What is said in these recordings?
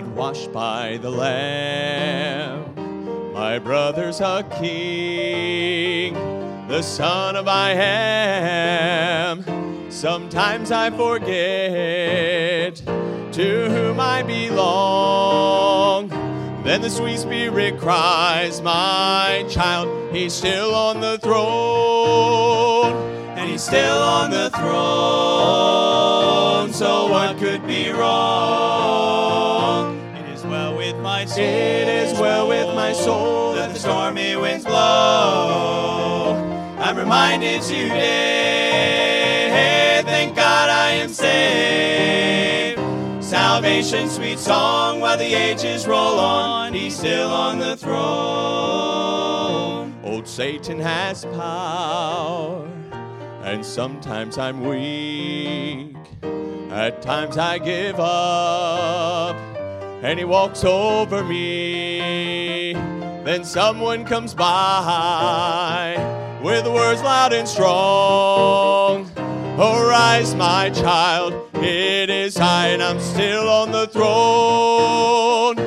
blood washed by the Lamb. My brother's a king, the son of I am. Sometimes I forget to whom I belong. Then the sweet spirit cries, My child, he's still on the throne. And he's still on the throne. So what could be wrong? My soul. It is well with my soul that the stormy winds blow. I'm reminded today, thank God I am saved. Salvation, sweet song, while the ages roll on, He's still on the throne. Old Satan has power, and sometimes I'm weak. At times I give up, and he walks over me. Then someone comes by with words loud and strong. Arise, my child, it is I, and I'm still on the throne.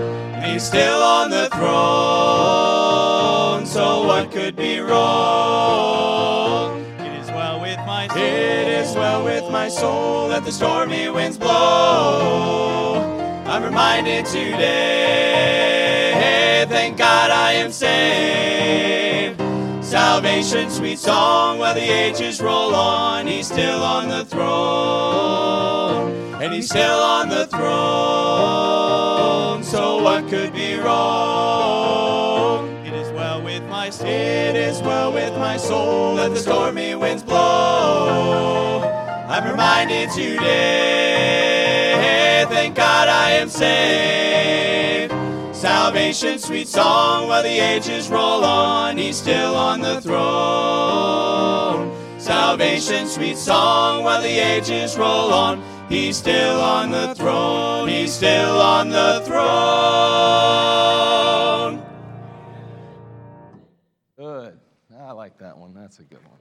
He's still on the throne, so what could be wrong? It is well with my soul. It is well with my soul that the stormy winds blow. I'm reminded today, thank God I am saved. Salvation, sweet song, while the ages roll on, He's still on the throne. And He's still on the throne, so what could be wrong? It is well with my soul. It is well with my soul Let the stormy winds blow. I'm reminded today, thank God I am saved. Salvation, sweet song, while the ages roll on, He's still on the throne. Salvation, sweet song, while the ages roll on, He's still on the throne. He's still on the throne. Good. I like that one. That's a good one.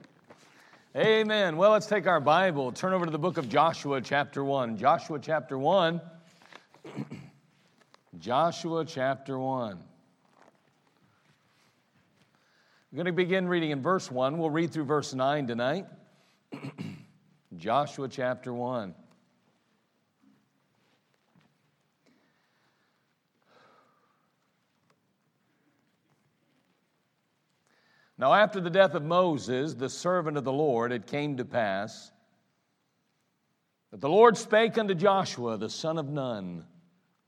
Amen. Well, let's take our Bible, turn over to the book of Joshua, chapter 1. Joshua, chapter 1. Joshua, chapter 1. We're going to begin reading in verse 1. We'll read through verse 9 tonight. Joshua, chapter 1. Now, after the death of Moses, the servant of the Lord, it came to pass that the Lord spake unto Joshua, the son of Nun,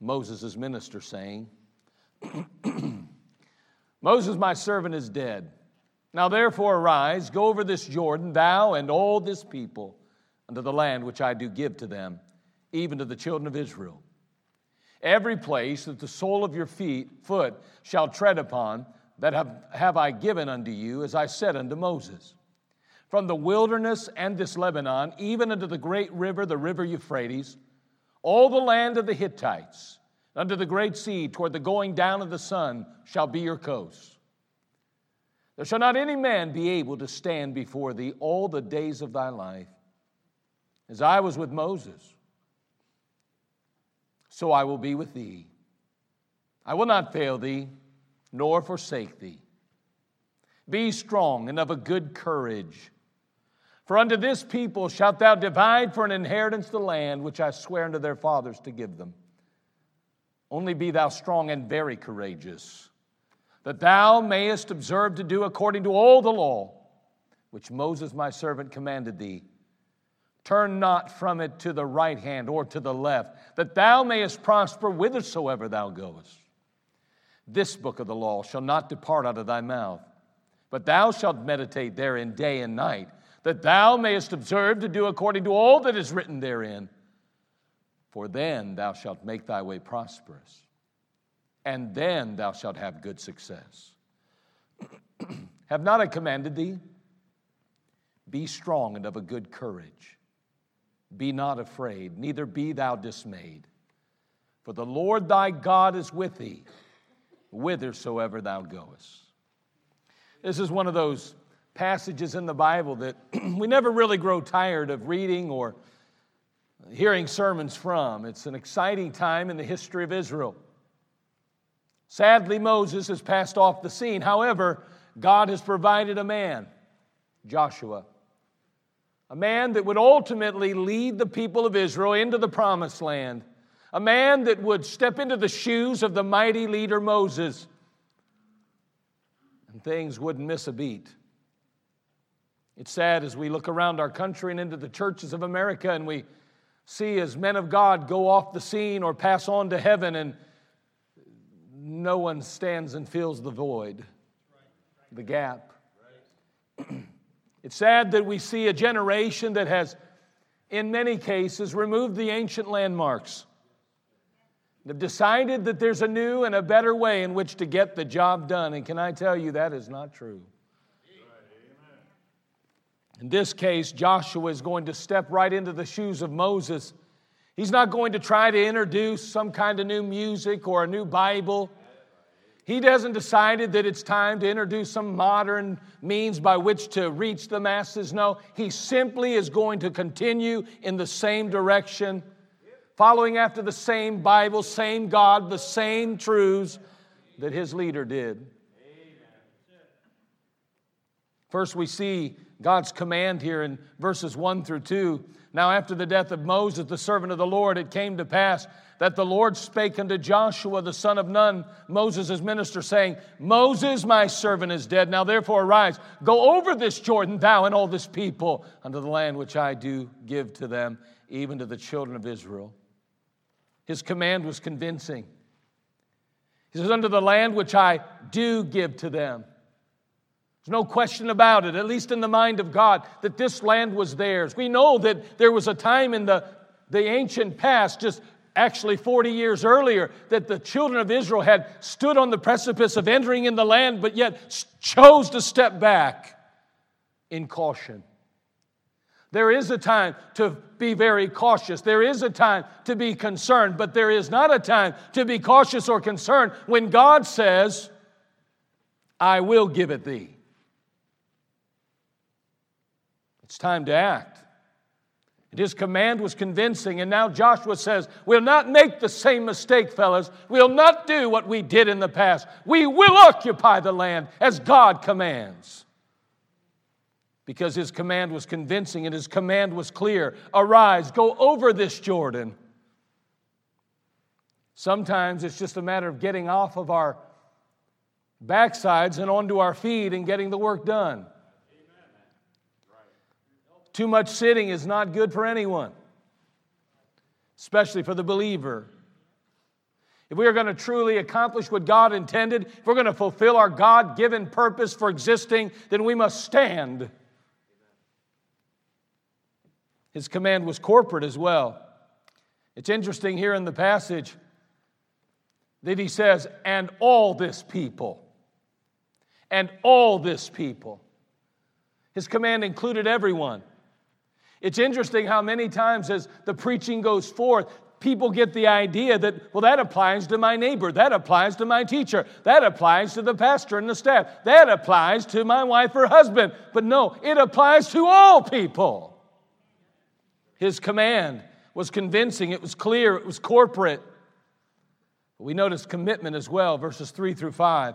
Moses' minister, saying, Moses, my servant, is dead. Now therefore arise, go over this Jordan, thou and all this people, unto the land which I do give to them, even to the children of Israel. Every place that the sole of your feet, foot shall tread upon, that have, have I given unto you, as I said unto Moses. From the wilderness and this Lebanon, even unto the great river, the river Euphrates, all the land of the Hittites, under the great sea, toward the going down of the sun, shall be your coast. There shall not any man be able to stand before thee all the days of thy life. As I was with Moses, so I will be with thee. I will not fail thee, nor forsake thee. Be strong and of a good courage. For unto this people shalt thou divide for an inheritance the land which I swear unto their fathers to give them. Only be thou strong and very courageous, that thou mayest observe to do according to all the law which Moses my servant commanded thee. Turn not from it to the right hand or to the left, that thou mayest prosper whithersoever thou goest. This book of the law shall not depart out of thy mouth, but thou shalt meditate therein day and night, that thou mayest observe to do according to all that is written therein. For then thou shalt make thy way prosperous, and then thou shalt have good success. have not I commanded thee? Be strong and of a good courage. Be not afraid, neither be thou dismayed. For the Lord thy God is with thee, whithersoever thou goest. This is one of those passages in the Bible that we never really grow tired of reading or hearing sermons from. It's an exciting time in the history of Israel. Sadly, Moses has passed off the scene. However, God has provided a man, Joshua, a man that would ultimately lead the people of Israel into the promised land, a man that would step into the shoes of the mighty leader Moses, and things wouldn't miss a beat. It's sad as we look around our country and into the churches of America and we see as men of God go off the scene or pass on to heaven and no one stands and fills the void, the gap. It's sad that we see a generation that has, in many cases, removed the ancient landmarks. They've decided that there's a new and a better way in which to get the job done. And can I tell you, that is not true. In this case, Joshua is going to step right into the shoes of Moses. He's not going to try to introduce some kind of new music or a new Bible. He hasn't decided that it's time to introduce some modern means by which to reach the masses. No, he simply is going to continue in the same direction, following after the same Bible, same God, the same truths that his leader did. First, we see God's command here in verses 1 through 2. Now, after the death of Moses, the servant of the Lord, it came to pass that the Lord spake unto Joshua, the son of Nun, Moses' minister, saying, Moses, my servant, is dead. Now, therefore, arise, go over this Jordan, thou and all this people, unto the land which I do give to them, even to the children of Israel. His command was convincing. He says, Unto the land which I do give to them. There's no question about it, at least in the mind of God, that this land was theirs. We know that there was a time in the, the ancient past, just actually 40 years earlier, that the children of Israel had stood on the precipice of entering in the land, but yet chose to step back in caution. There is a time to be very cautious. There is a time to be concerned, but there is not a time to be cautious or concerned when God says, I will give it thee. It's time to act. And his command was convincing, and now Joshua says, We'll not make the same mistake, fellas. We'll not do what we did in the past. We will occupy the land as God commands. Because his command was convincing and his command was clear Arise, go over this Jordan. Sometimes it's just a matter of getting off of our backsides and onto our feet and getting the work done. Too much sitting is not good for anyone, especially for the believer. If we are going to truly accomplish what God intended, if we're going to fulfill our God given purpose for existing, then we must stand. His command was corporate as well. It's interesting here in the passage that he says, and all this people, and all this people. His command included everyone. It's interesting how many times as the preaching goes forth, people get the idea that, well, that applies to my neighbor, that applies to my teacher, that applies to the pastor and the staff, that applies to my wife or husband. But no, it applies to all people. His command was convincing, it was clear, it was corporate. We notice commitment as well, verses 3 through 5.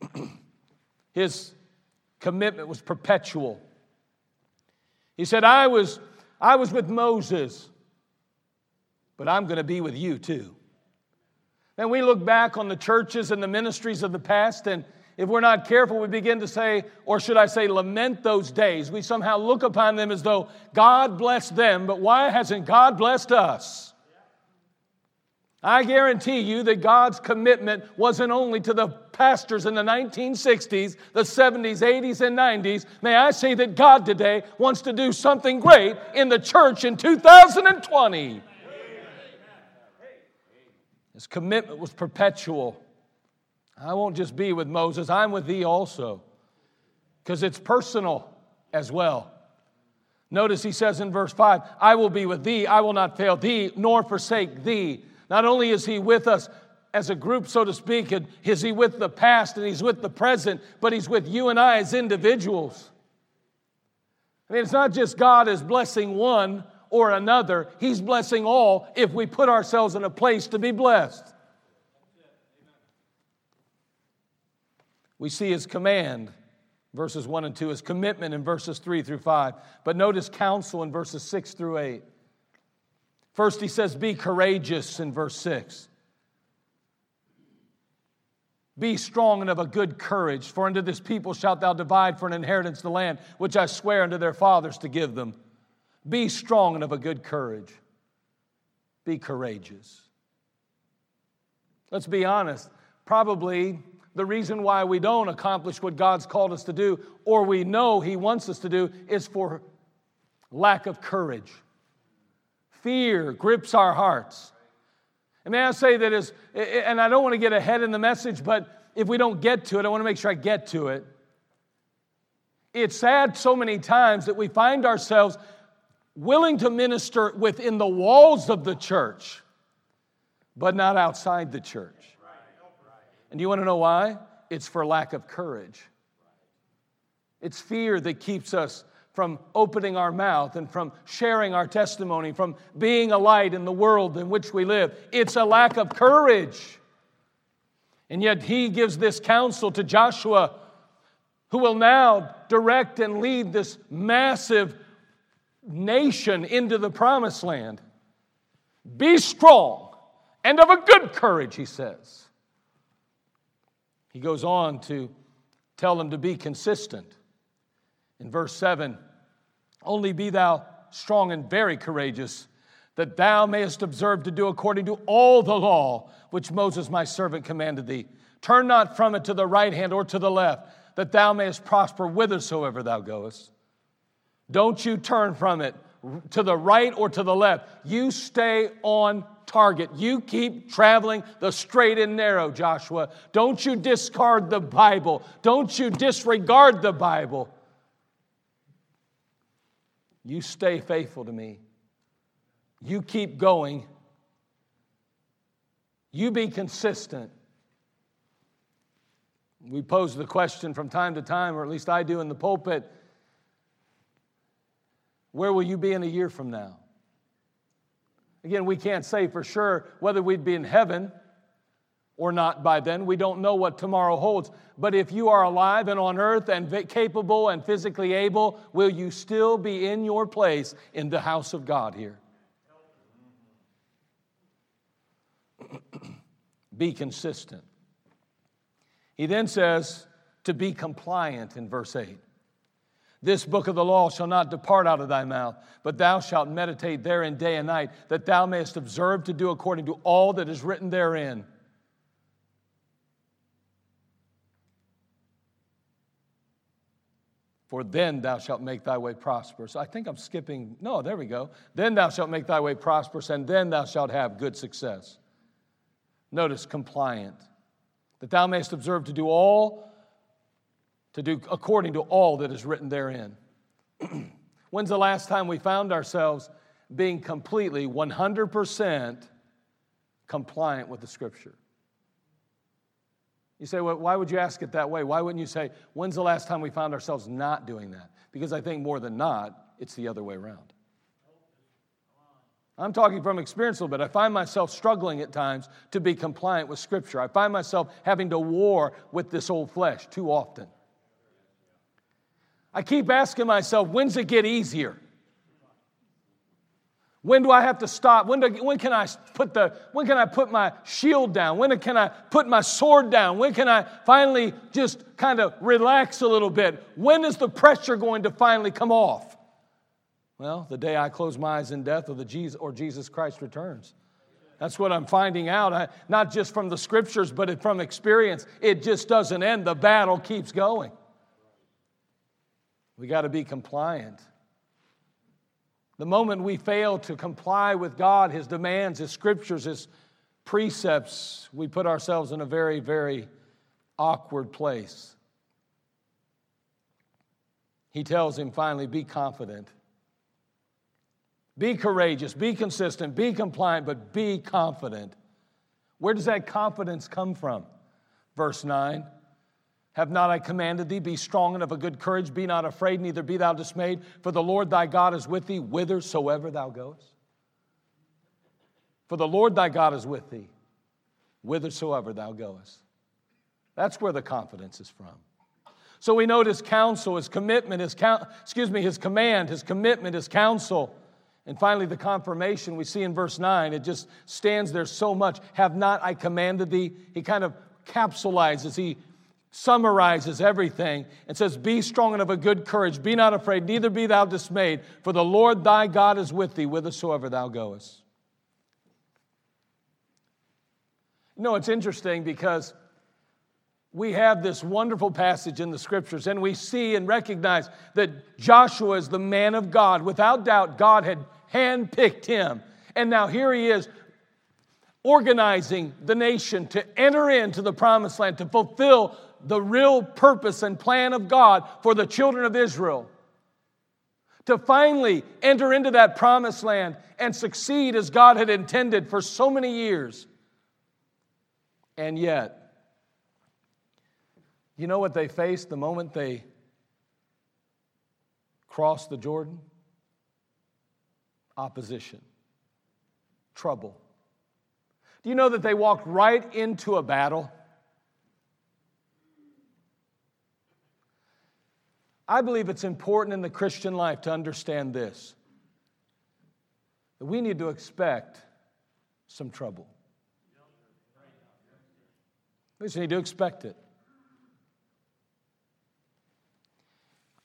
His commitment was perpetual. He said, I was, I was with Moses, but I'm going to be with you too. And we look back on the churches and the ministries of the past, and if we're not careful, we begin to say, or should I say, lament those days. We somehow look upon them as though God blessed them, but why hasn't God blessed us? I guarantee you that God's commitment wasn't only to the pastors in the 1960s, the 70s, 80s, and 90s. May I say that God today wants to do something great in the church in 2020. His commitment was perpetual. I won't just be with Moses, I'm with thee also, because it's personal as well. Notice he says in verse 5, I will be with thee, I will not fail thee, nor forsake thee. Not only is he with us as a group, so to speak, and is he with the past and he's with the present, but he's with you and I as individuals. I mean, it's not just God is blessing one or another, he's blessing all if we put ourselves in a place to be blessed. We see his command, verses 1 and 2, his commitment in verses 3 through 5. But notice counsel in verses 6 through 8. First, he says, Be courageous in verse 6. Be strong and of a good courage, for unto this people shalt thou divide for an inheritance the land which I swear unto their fathers to give them. Be strong and of a good courage. Be courageous. Let's be honest. Probably the reason why we don't accomplish what God's called us to do, or we know He wants us to do, is for lack of courage. Fear grips our hearts. And may I say that is, and I don't want to get ahead in the message, but if we don't get to it, I want to make sure I get to it. It's sad so many times that we find ourselves willing to minister within the walls of the church, but not outside the church. And you want to know why? It's for lack of courage. It's fear that keeps us from opening our mouth and from sharing our testimony, from being a light in the world in which we live. It's a lack of courage. And yet, he gives this counsel to Joshua, who will now direct and lead this massive nation into the promised land. Be strong and of a good courage, he says. He goes on to tell them to be consistent. In verse 7, only be thou strong and very courageous, that thou mayest observe to do according to all the law which Moses my servant commanded thee. Turn not from it to the right hand or to the left, that thou mayest prosper whithersoever thou goest. Don't you turn from it to the right or to the left. You stay on target. You keep traveling the straight and narrow, Joshua. Don't you discard the Bible. Don't you disregard the Bible. You stay faithful to me. You keep going. You be consistent. We pose the question from time to time, or at least I do in the pulpit where will you be in a year from now? Again, we can't say for sure whether we'd be in heaven or not by then. We don't know what tomorrow holds. But if you are alive and on earth and capable and physically able, will you still be in your place in the house of God here? be consistent. He then says to be compliant in verse 8. This book of the law shall not depart out of thy mouth, but thou shalt meditate therein day and night, that thou mayest observe to do according to all that is written therein. For then thou shalt make thy way prosperous. I think I'm skipping. No, there we go. Then thou shalt make thy way prosperous, and then thou shalt have good success. Notice compliant, that thou mayest observe to do all to do according to all that is written therein. When's the last time we found ourselves being completely 100% compliant with the scripture? You say, well, why would you ask it that way? Why wouldn't you say, when's the last time we found ourselves not doing that? Because I think more than not, it's the other way around. I'm talking from experience a little bit. I find myself struggling at times to be compliant with Scripture. I find myself having to war with this old flesh too often. I keep asking myself, when's it get easier? When do I have to stop? When, do, when, can I put the, when can I put my shield down? When can I put my sword down? When can I finally just kind of relax a little bit? When is the pressure going to finally come off? Well, the day I close my eyes in death or, the Jesus, or Jesus Christ returns. That's what I'm finding out, I, not just from the scriptures, but from experience. It just doesn't end, the battle keeps going. We got to be compliant. The moment we fail to comply with God, His demands, His scriptures, His precepts, we put ourselves in a very, very awkward place. He tells him finally, be confident. Be courageous, be consistent, be compliant, but be confident. Where does that confidence come from? Verse 9 Have not I commanded thee, be strong and of a good courage, be not afraid, neither be thou dismayed, for the Lord thy God is with thee whithersoever thou goest? For the Lord thy God is with thee whithersoever thou goest. That's where the confidence is from. So we note his counsel, his commitment, his excuse me, his command, his commitment, his counsel. And finally, the confirmation we see in verse 9, it just stands there so much. Have not I commanded thee? He kind of capsulizes, he summarizes everything and says, Be strong and of a good courage, be not afraid, neither be thou dismayed, for the Lord thy God is with thee whithersoever thou goest. Know, it's interesting because we have this wonderful passage in the scriptures, and we see and recognize that Joshua is the man of God. Without doubt, God had handpicked him. And now here he is organizing the nation to enter into the promised land, to fulfill the real purpose and plan of God for the children of Israel. To finally enter into that promised land and succeed as God had intended for so many years. And yet, you know what they faced the moment they crossed the Jordan? Opposition, trouble. Do you know that they walked right into a battle? I believe it's important in the Christian life to understand this that we need to expect some trouble. We just need to expect it.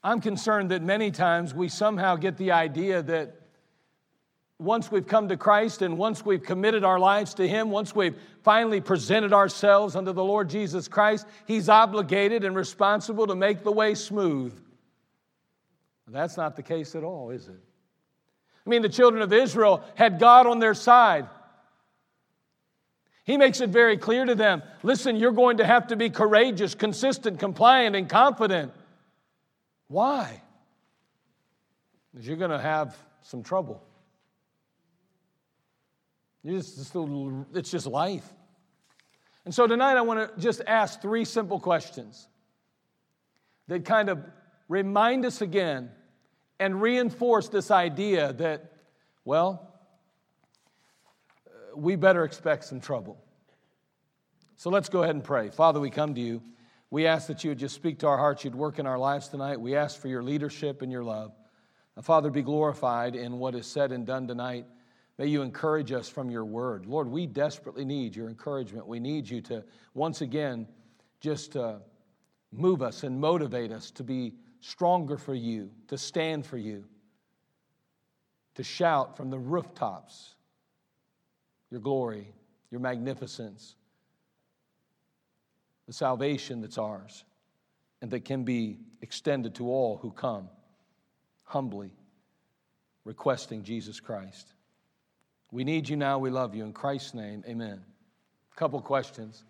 I'm concerned that many times we somehow get the idea that once we've come to Christ and once we've committed our lives to Him, once we've finally presented ourselves unto the Lord Jesus Christ, He's obligated and responsible to make the way smooth. That's not the case at all, is it? I mean, the children of Israel had God on their side. He makes it very clear to them listen, you're going to have to be courageous, consistent, compliant, and confident. Why? Because you're going to have some trouble. It's just life. And so tonight I want to just ask three simple questions that kind of remind us again and reinforce this idea that, well, we better expect some trouble. So let's go ahead and pray. Father, we come to you. We ask that you would just speak to our hearts, you'd work in our lives tonight. We ask for your leadership and your love. Now, Father, be glorified in what is said and done tonight. May you encourage us from your word. Lord, we desperately need your encouragement. We need you to once again just uh, move us and motivate us to be stronger for you, to stand for you, to shout from the rooftops your glory, your magnificence the salvation that's ours and that can be extended to all who come humbly requesting Jesus Christ. We need you now. We love you. In Christ's name, amen. A couple questions.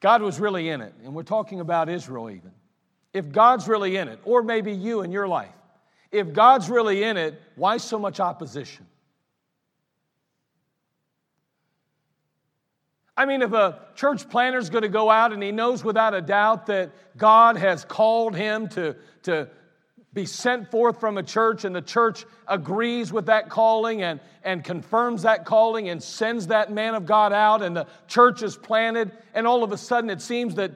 God was really in it, and we're talking about Israel even. If God's really in it, or maybe you in your life, if God's really in it, why so much opposition? I mean, if a church planter is going to go out and he knows without a doubt that God has called him to, to be sent forth from a church, and the church agrees with that calling and, and confirms that calling and sends that man of God out, and the church is planted, and all of a sudden it seems that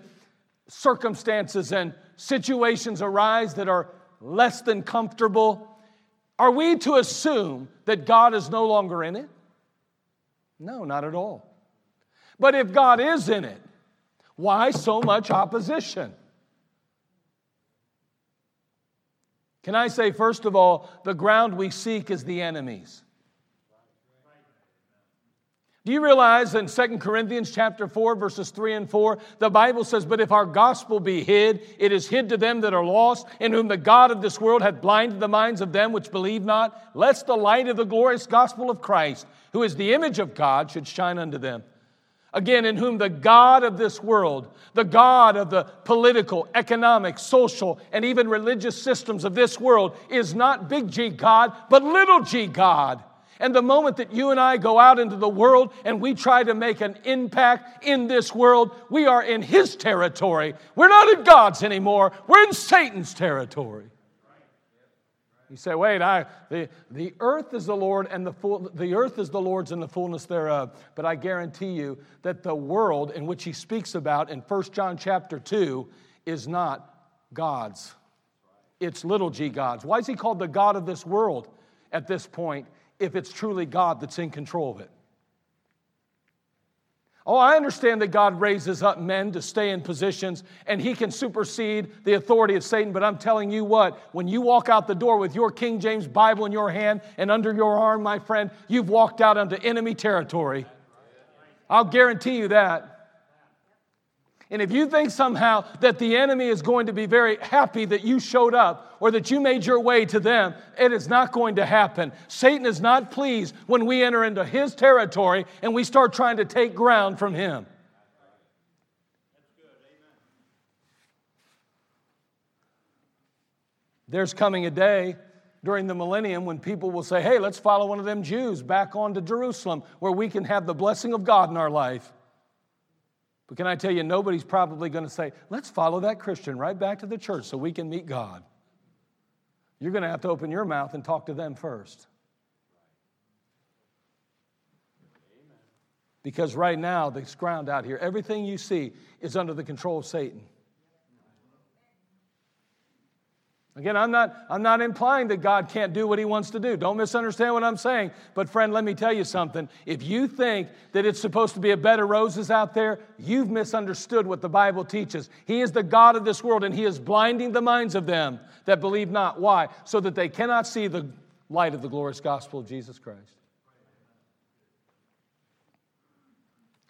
circumstances and situations arise that are less than comfortable. Are we to assume that God is no longer in it? No, not at all. But if God is in it, why so much opposition? Can I say, first of all, the ground we seek is the enemies. Do you realize in 2 Corinthians chapter 4 verses 3 and 4 the Bible says but if our gospel be hid it is hid to them that are lost in whom the god of this world hath blinded the minds of them which believe not lest the light of the glorious gospel of Christ who is the image of God should shine unto them Again, in whom the God of this world, the God of the political, economic, social, and even religious systems of this world is not big G God, but little g God. And the moment that you and I go out into the world and we try to make an impact in this world, we are in His territory. We're not in God's anymore, we're in Satan's territory. You say, wait, I, the, the earth is the Lord and the full, the earth is the Lord's and the fullness thereof. But I guarantee you that the world in which he speaks about in 1 John chapter 2 is not God's. It's little g God's. Why is he called the God of this world at this point if it's truly God that's in control of it? Oh, I understand that God raises up men to stay in positions and he can supersede the authority of Satan, but I'm telling you what, when you walk out the door with your King James Bible in your hand and under your arm, my friend, you've walked out onto enemy territory. I'll guarantee you that. And if you think somehow that the enemy is going to be very happy that you showed up or that you made your way to them, it is not going to happen. Satan is not pleased when we enter into his territory and we start trying to take ground from him. There's coming a day during the millennium when people will say, hey, let's follow one of them Jews back on to Jerusalem where we can have the blessing of God in our life. But can I tell you, nobody's probably going to say, let's follow that Christian right back to the church so we can meet God. You're going to have to open your mouth and talk to them first. Because right now, this ground out here, everything you see is under the control of Satan. Again, I'm not, I'm not implying that God can't do what He wants to do. Don't misunderstand what I'm saying. But, friend, let me tell you something. If you think that it's supposed to be a bed of roses out there, you've misunderstood what the Bible teaches. He is the God of this world, and He is blinding the minds of them that believe not. Why? So that they cannot see the light of the glorious gospel of Jesus Christ.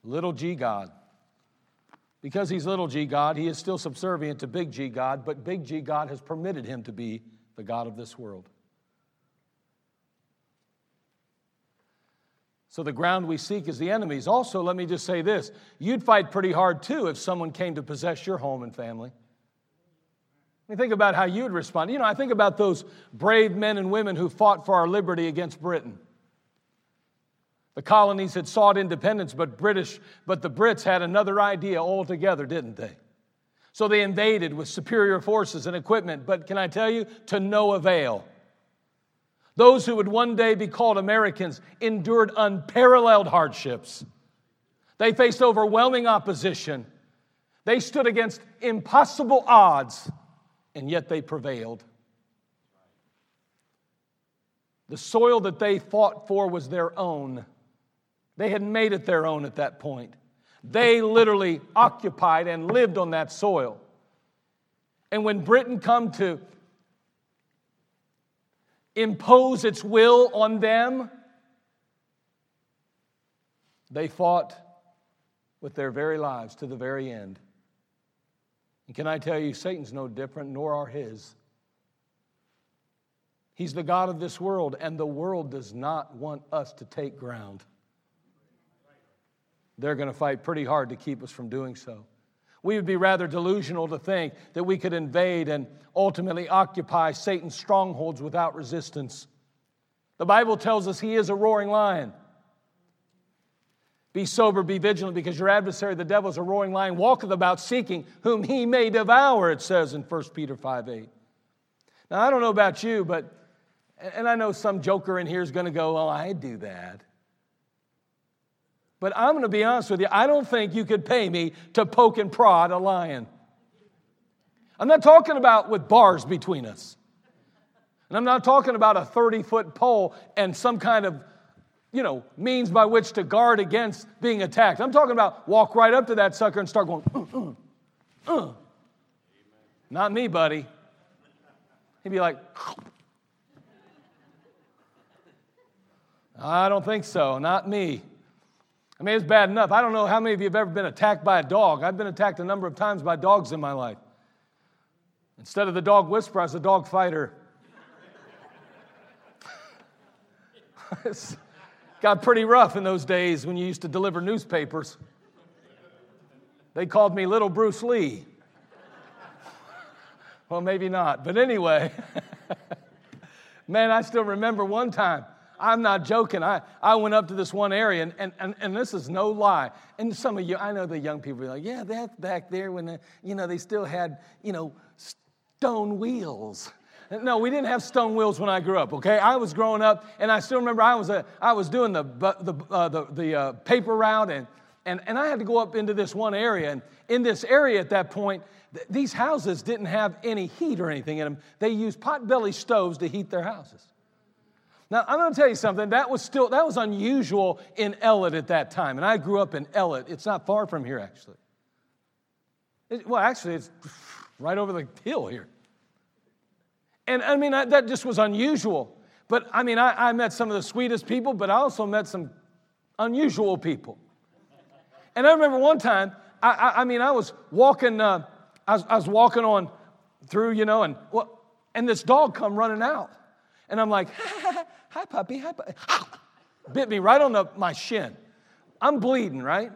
Little g God. Because he's little g God, he is still subservient to big G God, but big G God has permitted him to be the God of this world. So the ground we seek is the enemy's. Also, let me just say this you'd fight pretty hard too if someone came to possess your home and family. I mean, think about how you'd respond. You know, I think about those brave men and women who fought for our liberty against Britain. The colonies had sought independence, but British, but the Brits had another idea altogether, didn't they? So they invaded with superior forces and equipment, but can I tell you, to no avail. Those who would one day be called Americans endured unparalleled hardships. They faced overwhelming opposition. They stood against impossible odds, and yet they prevailed. The soil that they fought for was their own. They had made it their own at that point. They literally occupied and lived on that soil. And when Britain come to impose its will on them, they fought with their very lives to the very end. And can I tell you, Satan's no different, nor are his. He's the God of this world, and the world does not want us to take ground they're going to fight pretty hard to keep us from doing so. We would be rather delusional to think that we could invade and ultimately occupy Satan's strongholds without resistance. The Bible tells us he is a roaring lion. Be sober, be vigilant, because your adversary, the devil, is a roaring lion, walketh about seeking whom he may devour, it says in 1 Peter 5 8. Now, I don't know about you, but, and I know some joker in here is going to go, Oh, I do that. But I'm going to be honest with you, I don't think you could pay me to poke and prod a lion. I'm not talking about with bars between us. And I'm not talking about a 30 foot pole and some kind of, you know, means by which to guard against being attacked. I'm talking about walk right up to that sucker and start going, uh, uh, uh. Not me, buddy. He'd be like, I don't think so, not me. I mean, it's bad enough. I don't know how many of you have ever been attacked by a dog. I've been attacked a number of times by dogs in my life. Instead of the dog whisperer, I was a dog fighter. it got pretty rough in those days when you used to deliver newspapers. They called me Little Bruce Lee. well, maybe not, but anyway. Man, I still remember one time I'm not joking. I, I went up to this one area, and, and, and, and this is no lie. And some of you, I know the young people are like, yeah, that's back there when, the, you know, they still had, you know, stone wheels. No, we didn't have stone wheels when I grew up, okay? I was growing up, and I still remember I was, a, I was doing the, the, uh, the, the uh, paper route, and, and, and I had to go up into this one area. And in this area at that point, th- these houses didn't have any heat or anything in them. They used pot-belly stoves to heat their houses. Now, I'm going to tell you something. That was still, that was unusual in Ellet at that time. And I grew up in Ellet. It's not far from here, actually. It, well, actually, it's right over the hill here. And I mean, I, that just was unusual. But I mean, I, I, met some of the sweetest people, but I also met some unusual people. And I remember one time, I, I mean, I was walking, uh, I, was, I was walking on through, you know, and, well, and this dog come running out. And I'm like, Hi, puppy. Hi, puppy. Ah! Bit me right on the, my shin. I'm bleeding, right?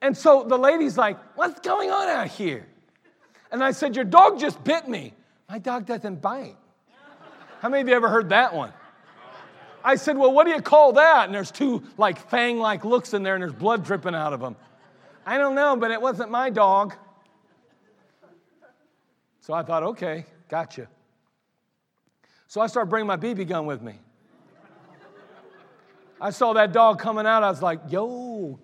And so the lady's like, What's going on out here? And I said, Your dog just bit me. My dog doesn't bite. How many of you ever heard that one? I said, Well, what do you call that? And there's two like fang like looks in there and there's blood dripping out of them. I don't know, but it wasn't my dog. So I thought, Okay, gotcha. So I started bringing my BB gun with me. I saw that dog coming out. I was like, yo.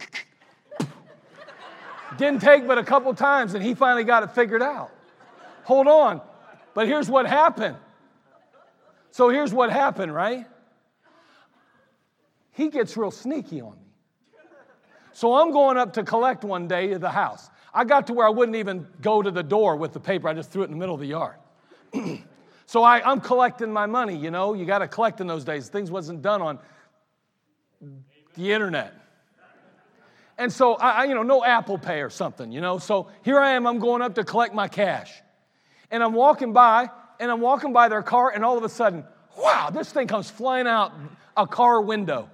Didn't take but a couple times, and he finally got it figured out. Hold on. But here's what happened. So here's what happened, right? He gets real sneaky on me. So I'm going up to collect one day at the house. I got to where I wouldn't even go to the door with the paper, I just threw it in the middle of the yard. So I, I'm collecting my money, you know, you got to collect in those days. Things wasn't done on the internet. And so I, you know, no Apple Pay or something, you know. So here I am, I'm going up to collect my cash. And I'm walking by, and I'm walking by their car, and all of a sudden, wow, this thing comes flying out a car window.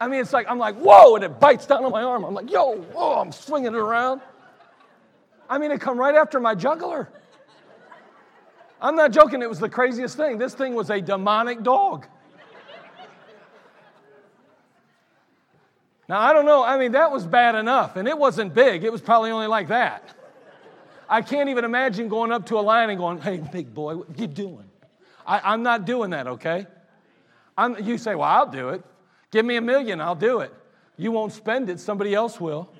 I mean, it's like, I'm like, whoa, and it bites down on my arm. I'm like, yo, whoa, I'm swinging it around. I mean, it come right after my jugular. I'm not joking, it was the craziest thing. This thing was a demonic dog. Now, I don't know, I mean, that was bad enough, and it wasn't big, it was probably only like that. I can't even imagine going up to a lion and going, hey, big boy, what you doing? I, am not doing that, okay? I'm, you say, well, I'll do it. Give me a million, I'll do it. You won't spend it, somebody else will.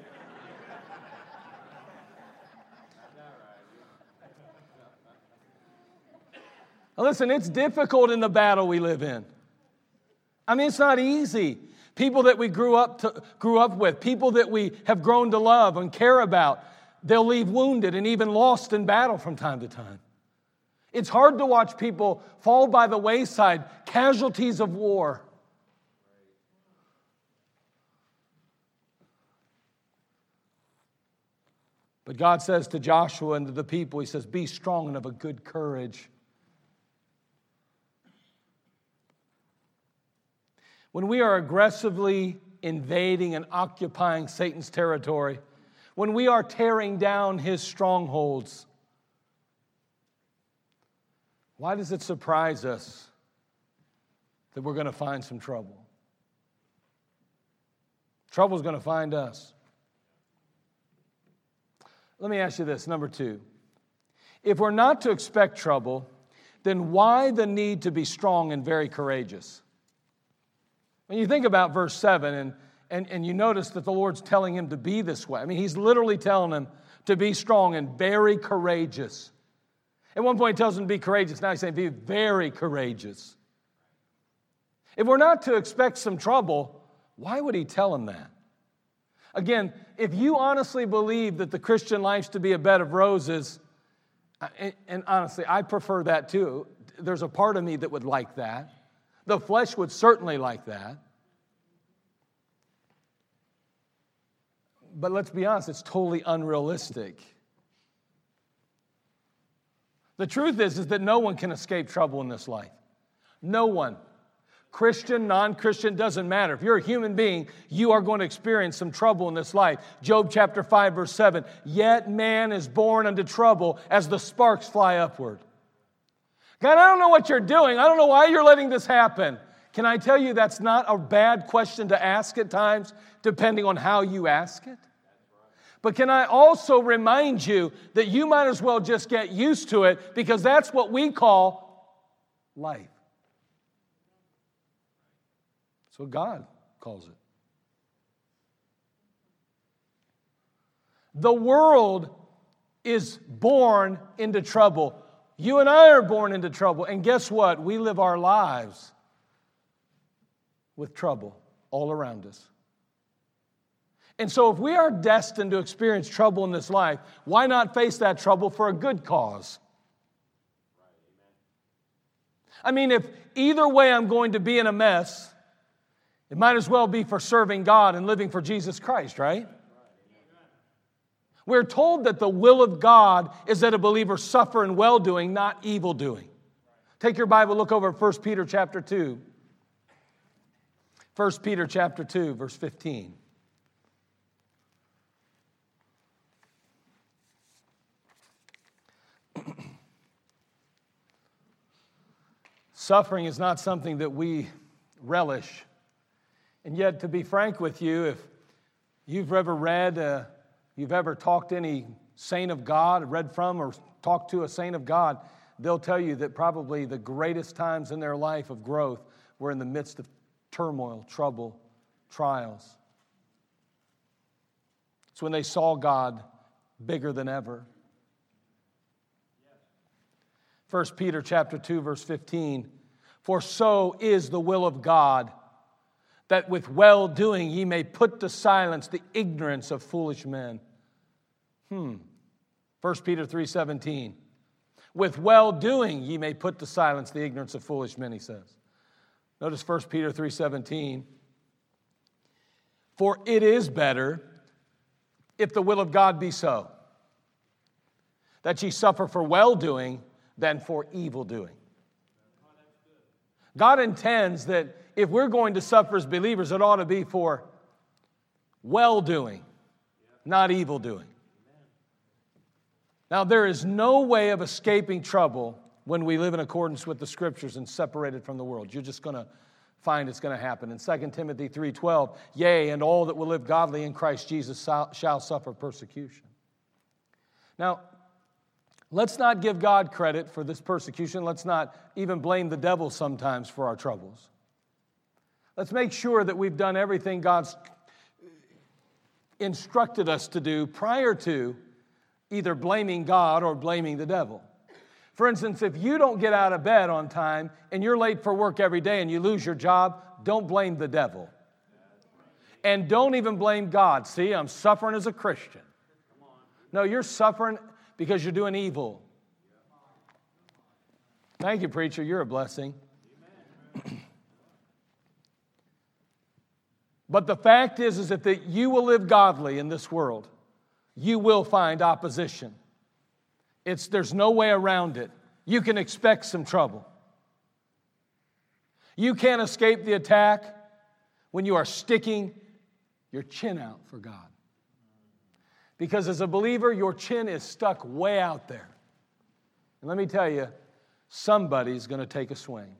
Listen, it's difficult in the battle we live in. I mean, it's not easy. People that we grew up, to, grew up with, people that we have grown to love and care about, they'll leave wounded and even lost in battle from time to time. It's hard to watch people fall by the wayside, casualties of war. But God says to Joshua and to the people, He says, Be strong and of a good courage. When we are aggressively invading and occupying Satan's territory, when we are tearing down his strongholds, why does it surprise us that we're going to find some trouble? Trouble's going to find us. Let me ask you this number two. If we're not to expect trouble, then why the need to be strong and very courageous? When you think about verse 7 and, and, and you notice that the Lord's telling him to be this way, I mean, he's literally telling him to be strong and very courageous. At one point, he tells him to be courageous. Now he's saying, be very courageous. If we're not to expect some trouble, why would he tell him that? Again, if you honestly believe that the Christian life's to be a bed of roses, and, and honestly, I prefer that too. There's a part of me that would like that. The flesh would certainly like that. but let's be honest, it's totally unrealistic. The truth is, is that no one can escape trouble in this life. No one. Christian, non Christian, doesn't matter. If you're a human being, you are going to experience some trouble in this life. Job chapter 5, verse 7 Yet man is born unto trouble as the sparks fly upward. God, I don't know what you're doing. I don't know why you're letting this happen. Can I tell you that's not a bad question to ask at times, depending on how you ask it? But can I also remind you that you might as well just get used to it because that's what we call life. That's what God calls it. The world is born into trouble. You and I are born into trouble. And guess what? We live our lives with trouble all around us. And so, if we are destined to experience trouble in this life, why not face that trouble for a good cause? I mean, if either way I'm going to be in a mess, it might as well be for serving God and living for Jesus Christ, right? We're told that the will of God is that a believer suffer in well doing, not evil doing. Take your Bible, look over 1 Peter chapter 2. 1 Peter chapter 2, verse 15. Suffering is not something that we relish. And yet, to be frank with you, if you've ever read, you've ever talked to any saint of God, read from or talked to a saint of God, they'll tell you that probably the greatest times in their life of growth were in the midst of turmoil, trouble, trials. It's when they saw God bigger than ever. 1 Peter chapter 2 verse 15 For so is the will of God that with well doing ye may put to silence the ignorance of foolish men. Hmm. 1 Peter 3:17 With well doing ye may put to silence the ignorance of foolish men he says. Notice 1 Peter 3:17. For it is better if the will of God be so that ye suffer for well doing than for evil doing. God intends that if we're going to suffer as believers, it ought to be for well doing, not evil doing. Now, there is no way of escaping trouble when we live in accordance with the scriptures and separated from the world. You're just going to find it's going to happen. In 2 Timothy 3:12, yea, and all that will live godly in Christ Jesus shall suffer persecution. Now, let's not give God credit for this persecution. Let's not even blame the devil sometimes for our troubles. Let's make sure that we've done everything God's instructed us to do prior to either blaming God or blaming the devil. For instance, if you don't get out of bed on time and you're late for work every day and you lose your job, don't blame the devil. And don't even blame God. See, I'm suffering as a Christian. No, you're suffering because you're doing evil. Thank you, preacher. You're a blessing. but the fact is, is that, that you will live godly in this world. You will find opposition. It's, there's no way around it. You can expect some trouble. You can't escape the attack when you are sticking your chin out for God. Because as a believer, your chin is stuck way out there. And let me tell you, somebody's going to take a swing.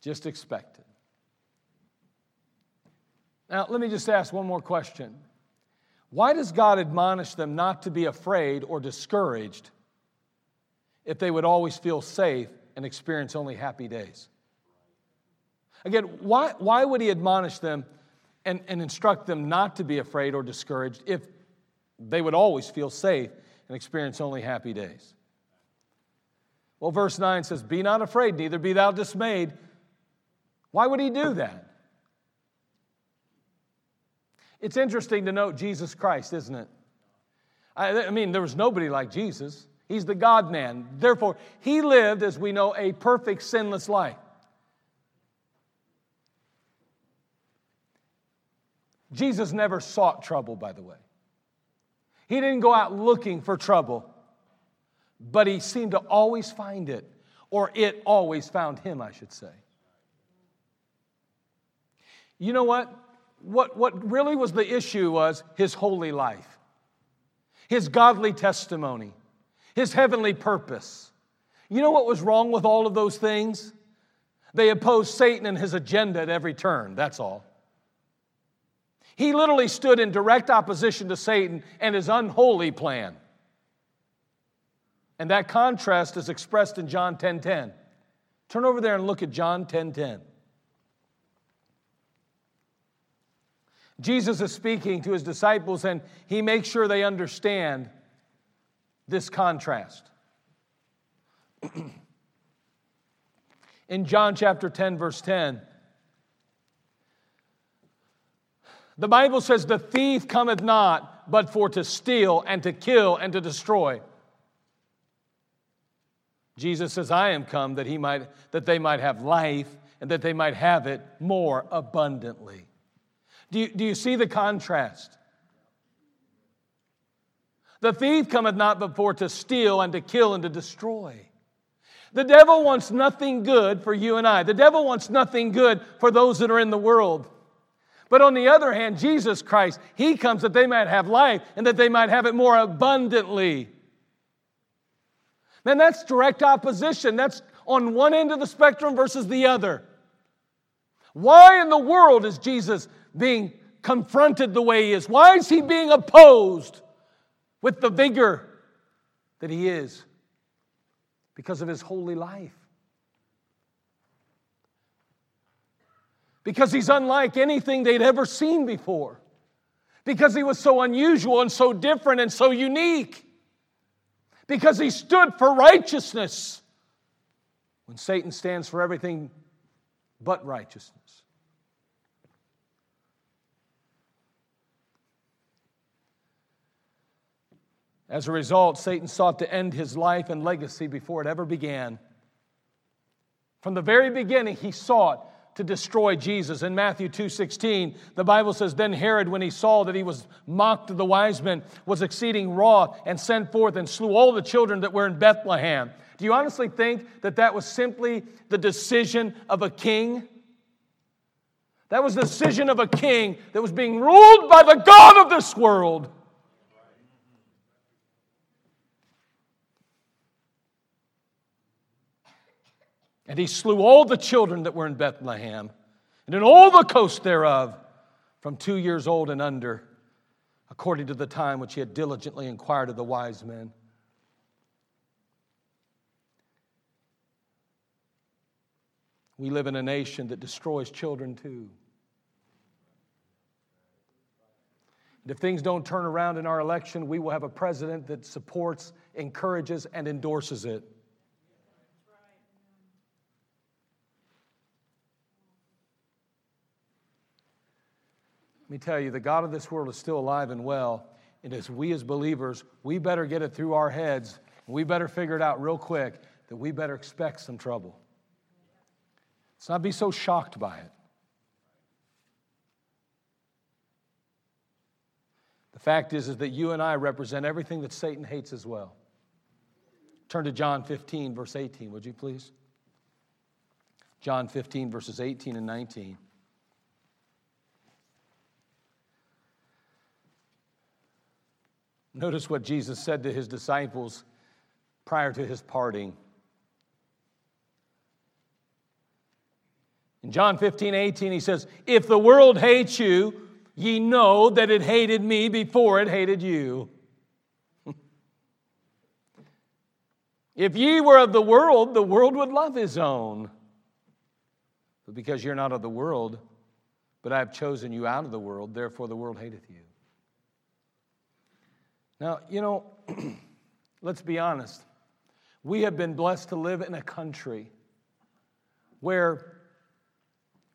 Just expect it. Now, let me just ask one more question. Why does God admonish them not to be afraid or discouraged if they would always feel safe and experience only happy days? Again, why, why would He admonish them and, and instruct them not to be afraid or discouraged if they would always feel safe and experience only happy days? Well, verse 9 says, Be not afraid, neither be thou dismayed. Why would He do that? It's interesting to note Jesus Christ, isn't it? I, I mean, there was nobody like Jesus. He's the God man. Therefore, he lived, as we know, a perfect, sinless life. Jesus never sought trouble, by the way. He didn't go out looking for trouble, but he seemed to always find it, or it always found him, I should say. You know what? What, what really was the issue was his holy life, his godly testimony, his heavenly purpose. You know what was wrong with all of those things? They opposed Satan and his agenda at every turn, that's all. He literally stood in direct opposition to Satan and his unholy plan. And that contrast is expressed in John 10:10. 10, 10. Turn over there and look at John 10:10. 10, 10. Jesus is speaking to his disciples and he makes sure they understand this contrast. in John chapter 10, verse 10, the Bible says, The thief cometh not but for to steal and to kill and to destroy. Jesus says, I am come that, he might, that they might have life and that they might have it more abundantly. Do you, do you see the contrast? The thief cometh not before to steal and to kill and to destroy. The devil wants nothing good for you and I. The devil wants nothing good for those that are in the world. But on the other hand, Jesus Christ, He comes that they might have life and that they might have it more abundantly. Man, that's direct opposition. That's on one end of the spectrum versus the other. Why in the world is Jesus being confronted the way he is? Why is he being opposed with the vigor that he is? Because of his holy life. Because he's unlike anything they'd ever seen before. Because he was so unusual and so different and so unique. Because he stood for righteousness when Satan stands for everything but righteousness. As a result, Satan sought to end his life and legacy before it ever began. From the very beginning, he sought to destroy Jesus. In Matthew 2:16, the Bible says, Then Herod, when he saw that he was mocked of the wise men, was exceeding wroth and sent forth and slew all the children that were in Bethlehem. Do you honestly think that that was simply the decision of a king? That was the decision of a king that was being ruled by the God of this world. And he slew all the children that were in Bethlehem and in all the coast thereof from two years old and under, according to the time which he had diligently inquired of the wise men. We live in a nation that destroys children too. And if things don't turn around in our election, we will have a president that supports, encourages, and endorses it. Let me tell you, the God of this world is still alive and well. And as we as believers, we better get it through our heads. We better figure it out real quick that we better expect some trouble. Let's not be so shocked by it. The fact is, is that you and I represent everything that Satan hates as well. Turn to John 15, verse 18, would you please? John 15, verses 18 and 19. Notice what Jesus said to his disciples prior to his parting. In John 15, 18, he says, If the world hates you, ye know that it hated me before it hated you. if ye were of the world, the world would love his own. But because you're not of the world, but I have chosen you out of the world, therefore the world hateth you. Now, you know, let's be honest. We have been blessed to live in a country where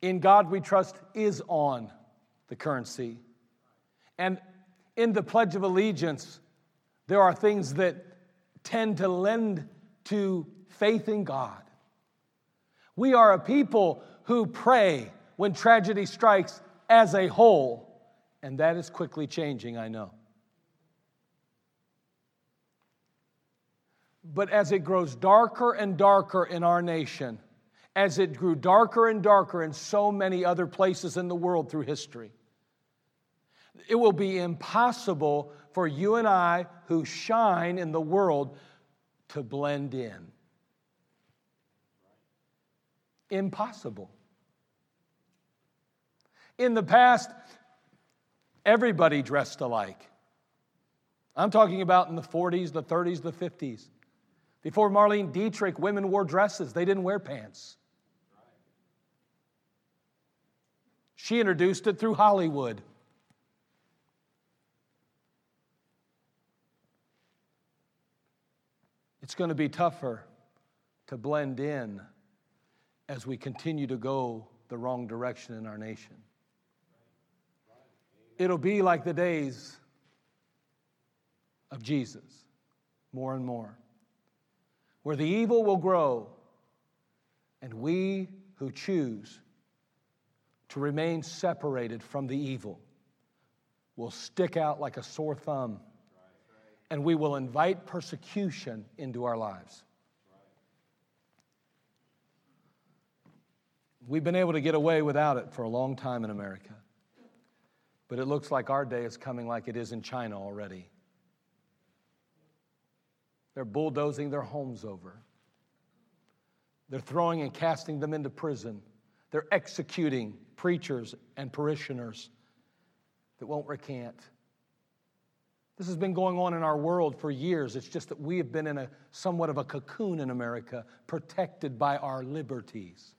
in God we trust is on the currency. And in the Pledge of Allegiance, there are things that tend to lend to faith in God. We are a people who pray when tragedy strikes as a whole And that is quickly changing, I know. But as it grows darker and darker in our nation, as it grew darker and darker in so many other places in the world through history, it will be impossible for you and I who shine in the world to blend in. Impossible. In the past, everybody dressed alike. I'm talking about in the 40s, the 30s, the 50s. Before Marlene Dietrich, women wore dresses, they didn't wear pants. She introduced it through Hollywood. It's going to be tougher to blend in as we continue to go the wrong direction in our nation. It'll be like the days of Jesus, more and more where the evil will grow, and we who choose to remain separated from the evil will stick out like a sore thumb, and we will invite persecution into our lives. We've been able to get away without it for a long time in America. But it looks like our day is coming like it is in China already. They're bulldozing their homes over. They're throwing and casting them into prison. They're executing preachers and parishioners that won't recant. This has been going on in our world for years. It's just that we have been in a somewhat of a cocoon in America, protected by our liberties.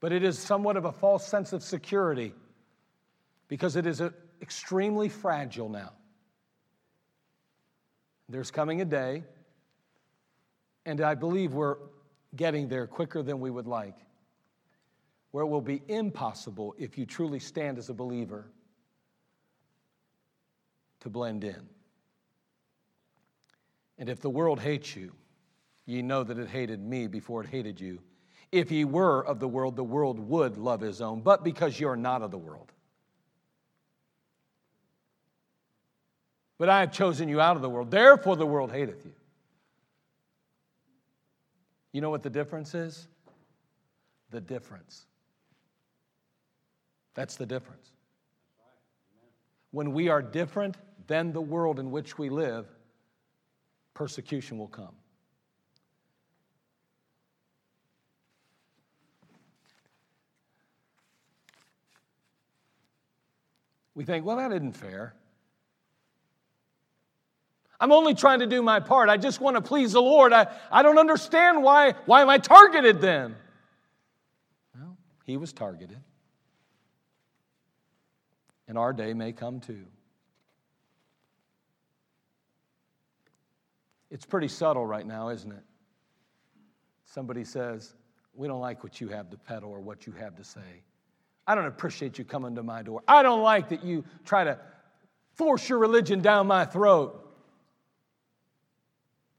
But it is somewhat of a false sense of security because it is uh, extremely fragile now. There's coming a day, and I believe we're getting there quicker than we would like, where it will be impossible if you truly stand as a believer to blend in. And if the world hates you, ye know that it hated me before it hated you. If ye were of the world, the world would love his own, but because you're not of the world. But I have chosen you out of the world. Therefore, the world hateth you. You know what the difference is? The difference. That's the difference. When we are different than the world in which we live, persecution will come. We think, well, that isn't fair. I'm only trying to do my part. I just want to please the Lord. I, I don't understand why, why am I targeted then? Well, he was targeted. And our day may come too. It's pretty subtle right now, isn't it? Somebody says, We don't like what you have to peddle or what you have to say. I don't appreciate you coming to my door. I don't like that you try to force your religion down my throat.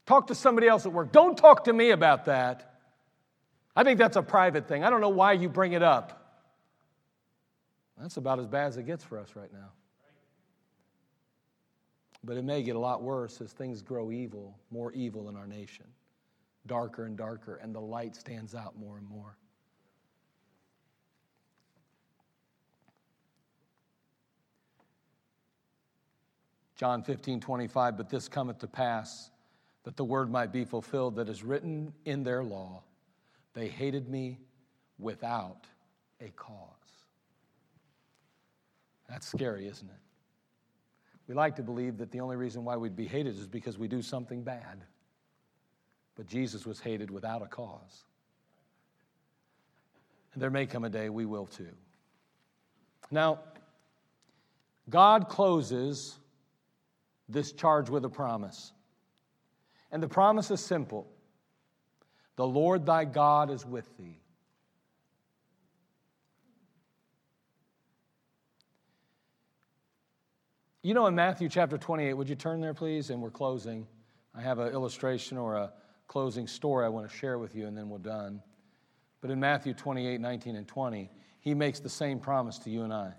Talk to somebody else at work. Don't talk to me about that. I think that's a private thing. I don't know why you bring it up. That's about as bad as it gets for us right now. But it may get a lot worse as things grow evil, more evil in our nation, darker and darker, and the light stands out more and more. John 15, 25, but this cometh to pass that the word might be fulfilled that is written in their law. They hated me without a cause. That's scary, isn't it? We like to believe that the only reason why we'd be hated is because we do something bad. But Jesus was hated without a cause. And there may come a day we will too. Now, God closes this charge with a promise. And the promise is simple The Lord thy God is with thee. You know, in Matthew chapter 28, would you turn there, please? And we're closing. I have an illustration or a closing story I want to share with you, and then we're done. But in Matthew 28 19 and 20, he makes the same promise to you and I.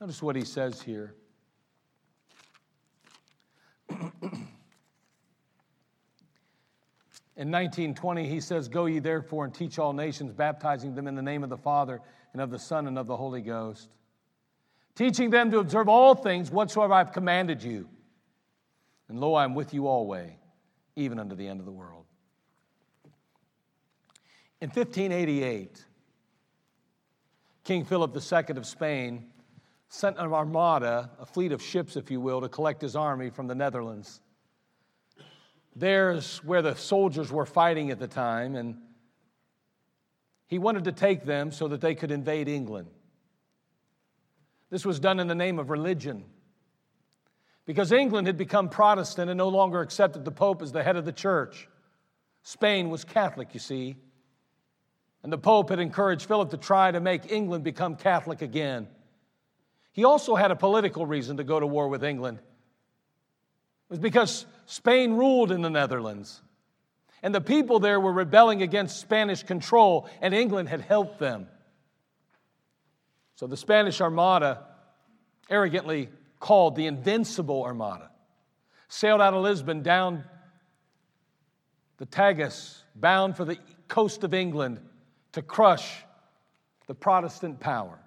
Notice what he says here. In 1920, he says, Go ye therefore and teach all nations, baptizing them in the name of the Father and of the Son and of the Holy Ghost, teaching them to observe all things whatsoever I've commanded you. And lo, I am with you always, even unto the end of the world. In 1588, King Philip II of Spain sent an armada, a fleet of ships, if you will, to collect his army from the Netherlands. There's where the soldiers were fighting at the time, and he wanted to take them so that they could invade England. This was done in the name of religion. Because England had become Protestant and no longer accepted the Pope as the head of the church. Spain was Catholic, you see. And the Pope had encouraged Philip to try to make England become Catholic again. He also had a political reason to go to war with England. It was because Spain ruled in the Netherlands. And the people there were rebelling against Spanish control, and England had helped them. So the Spanish Armada, arrogantly called the Invincible Armada, sailed out of Lisbon down the Tagus, bound for the coast of England to crush the Protestant power.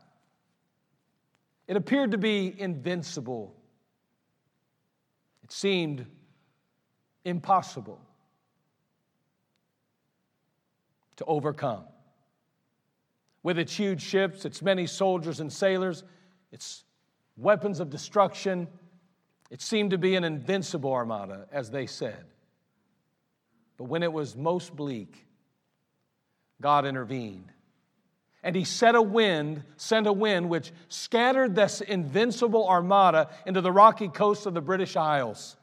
It appeared to be invincible. It seemed impossible to overcome. With its huge ships, its many soldiers and sailors, its weapons of destruction, it seemed to be an invincible armada, as they said. But when it was most bleak, God intervened. And he set a wind, sent a wind which scattered this invincible armada into the rocky coast of the British Isles.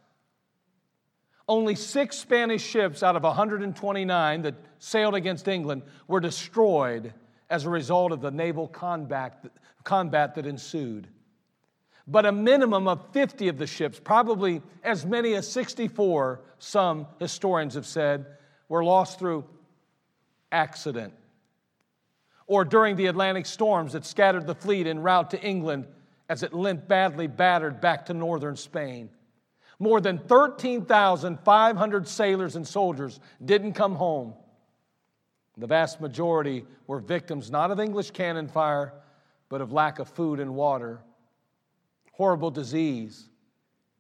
Only six Spanish ships out of 129 that sailed against England were destroyed as a result of the naval combat, combat that ensued. But a minimum of 50 of the ships, probably as many as 64, some historians have said, were lost through accident or during the Atlantic storms that scattered the fleet en route to England as it limped badly battered back to northern Spain. More than 13,500 sailors and soldiers didn't come home. The vast majority were victims not of English cannon fire, but of lack of food and water, horrible disease,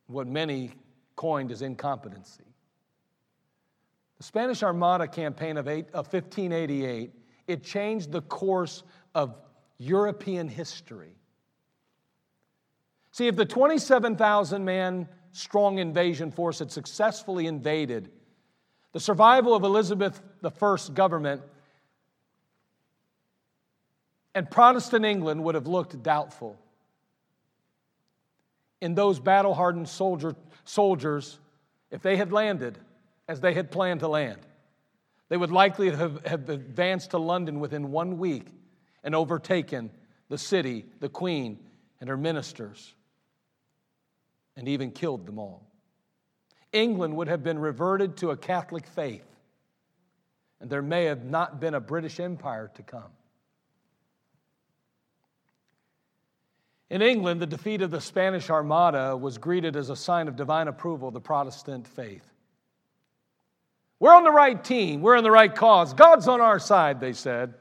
what many coined as incompetency. The Spanish Armada campaign of, eight, of 1588, it changed the course of European history. See, if the 27,000 man strong invasion force had successfully invaded, the survival of Elizabeth I's government and Protestant England would have looked doubtful. In those battle hardened soldier, soldiers, if they had landed as they had planned to land, they would likely have, have advanced to London within one week and overtaken the city, the queen, and her ministers and even killed them all. England would have been reverted to a Catholic faith, and there may have not been a British Empire to come. In England, the defeat of the Spanish Armada was greeted as a sign of divine approval of the Protestant faith. We're on the right team, we're in the right cause, God's on our side, they said.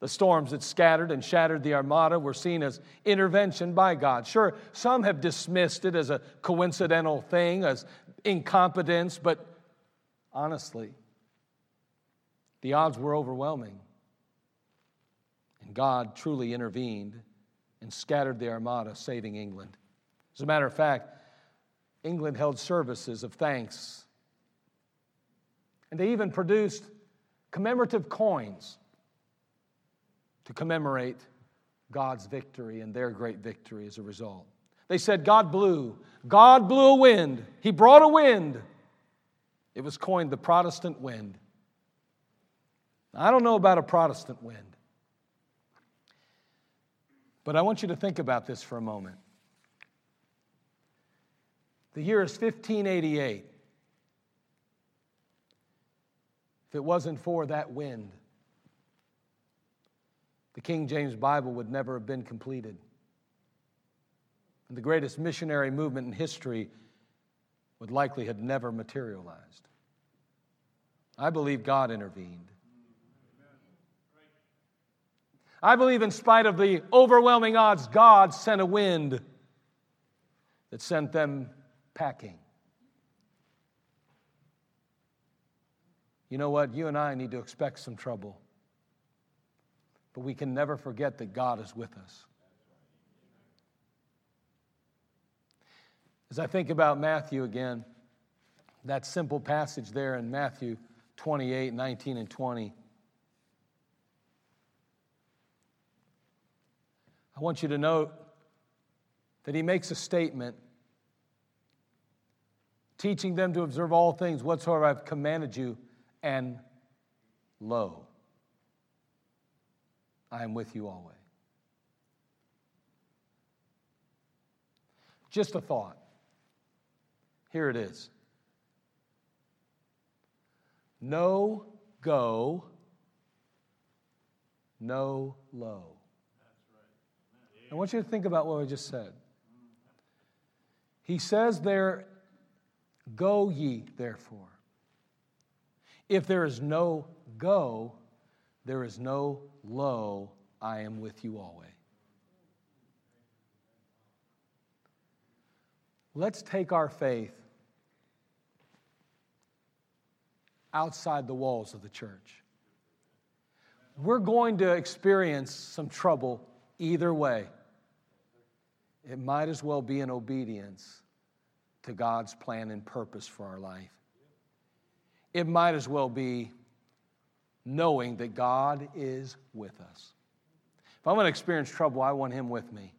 The storms that scattered and shattered the armada were seen as intervention by God. Sure, some have dismissed it as a coincidental thing, as incompetence, but honestly, the odds were overwhelming. And God truly intervened and scattered the armada, saving England. As a matter of fact, England held services of thanks. And they even produced commemorative coins to commemorate God's victory and their great victory as a result. They said, God blew. God blew a wind. He brought a wind. It was coined the Protestant wind. I don't know about a Protestant wind, but I want you to think about this for a moment. The year is 1588. It wasn't for that wind, the King James Bible would never have been completed. And the greatest missionary movement in history would likely have never materialized. I believe God intervened. I believe, in spite of the overwhelming odds, God sent a wind that sent them packing. You know what? You and I need to expect some trouble. But we can never forget that God is with us. As I think about Matthew again, that simple passage there in Matthew 28 19 and 20. I want you to note that he makes a statement teaching them to observe all things whatsoever I've commanded you, and lo, I am with you always. Just a thought. Here it is. No go, no low. I want you to think about what I just said. He says there, Go ye therefore. If there is no go, there is no lo, I am with you always. Let's take our faith outside the walls of the church. We're going to experience some trouble either way. It might as well be in obedience to God's plan and purpose for our life. It might as well be knowing that God is with us. If I'm going to experience trouble, I want Him with me.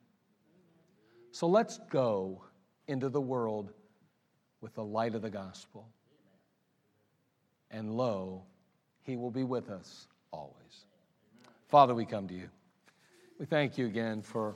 So let's go into the world with the light of the gospel. And lo, He will be with us always. Father, we come to you. We thank you again for.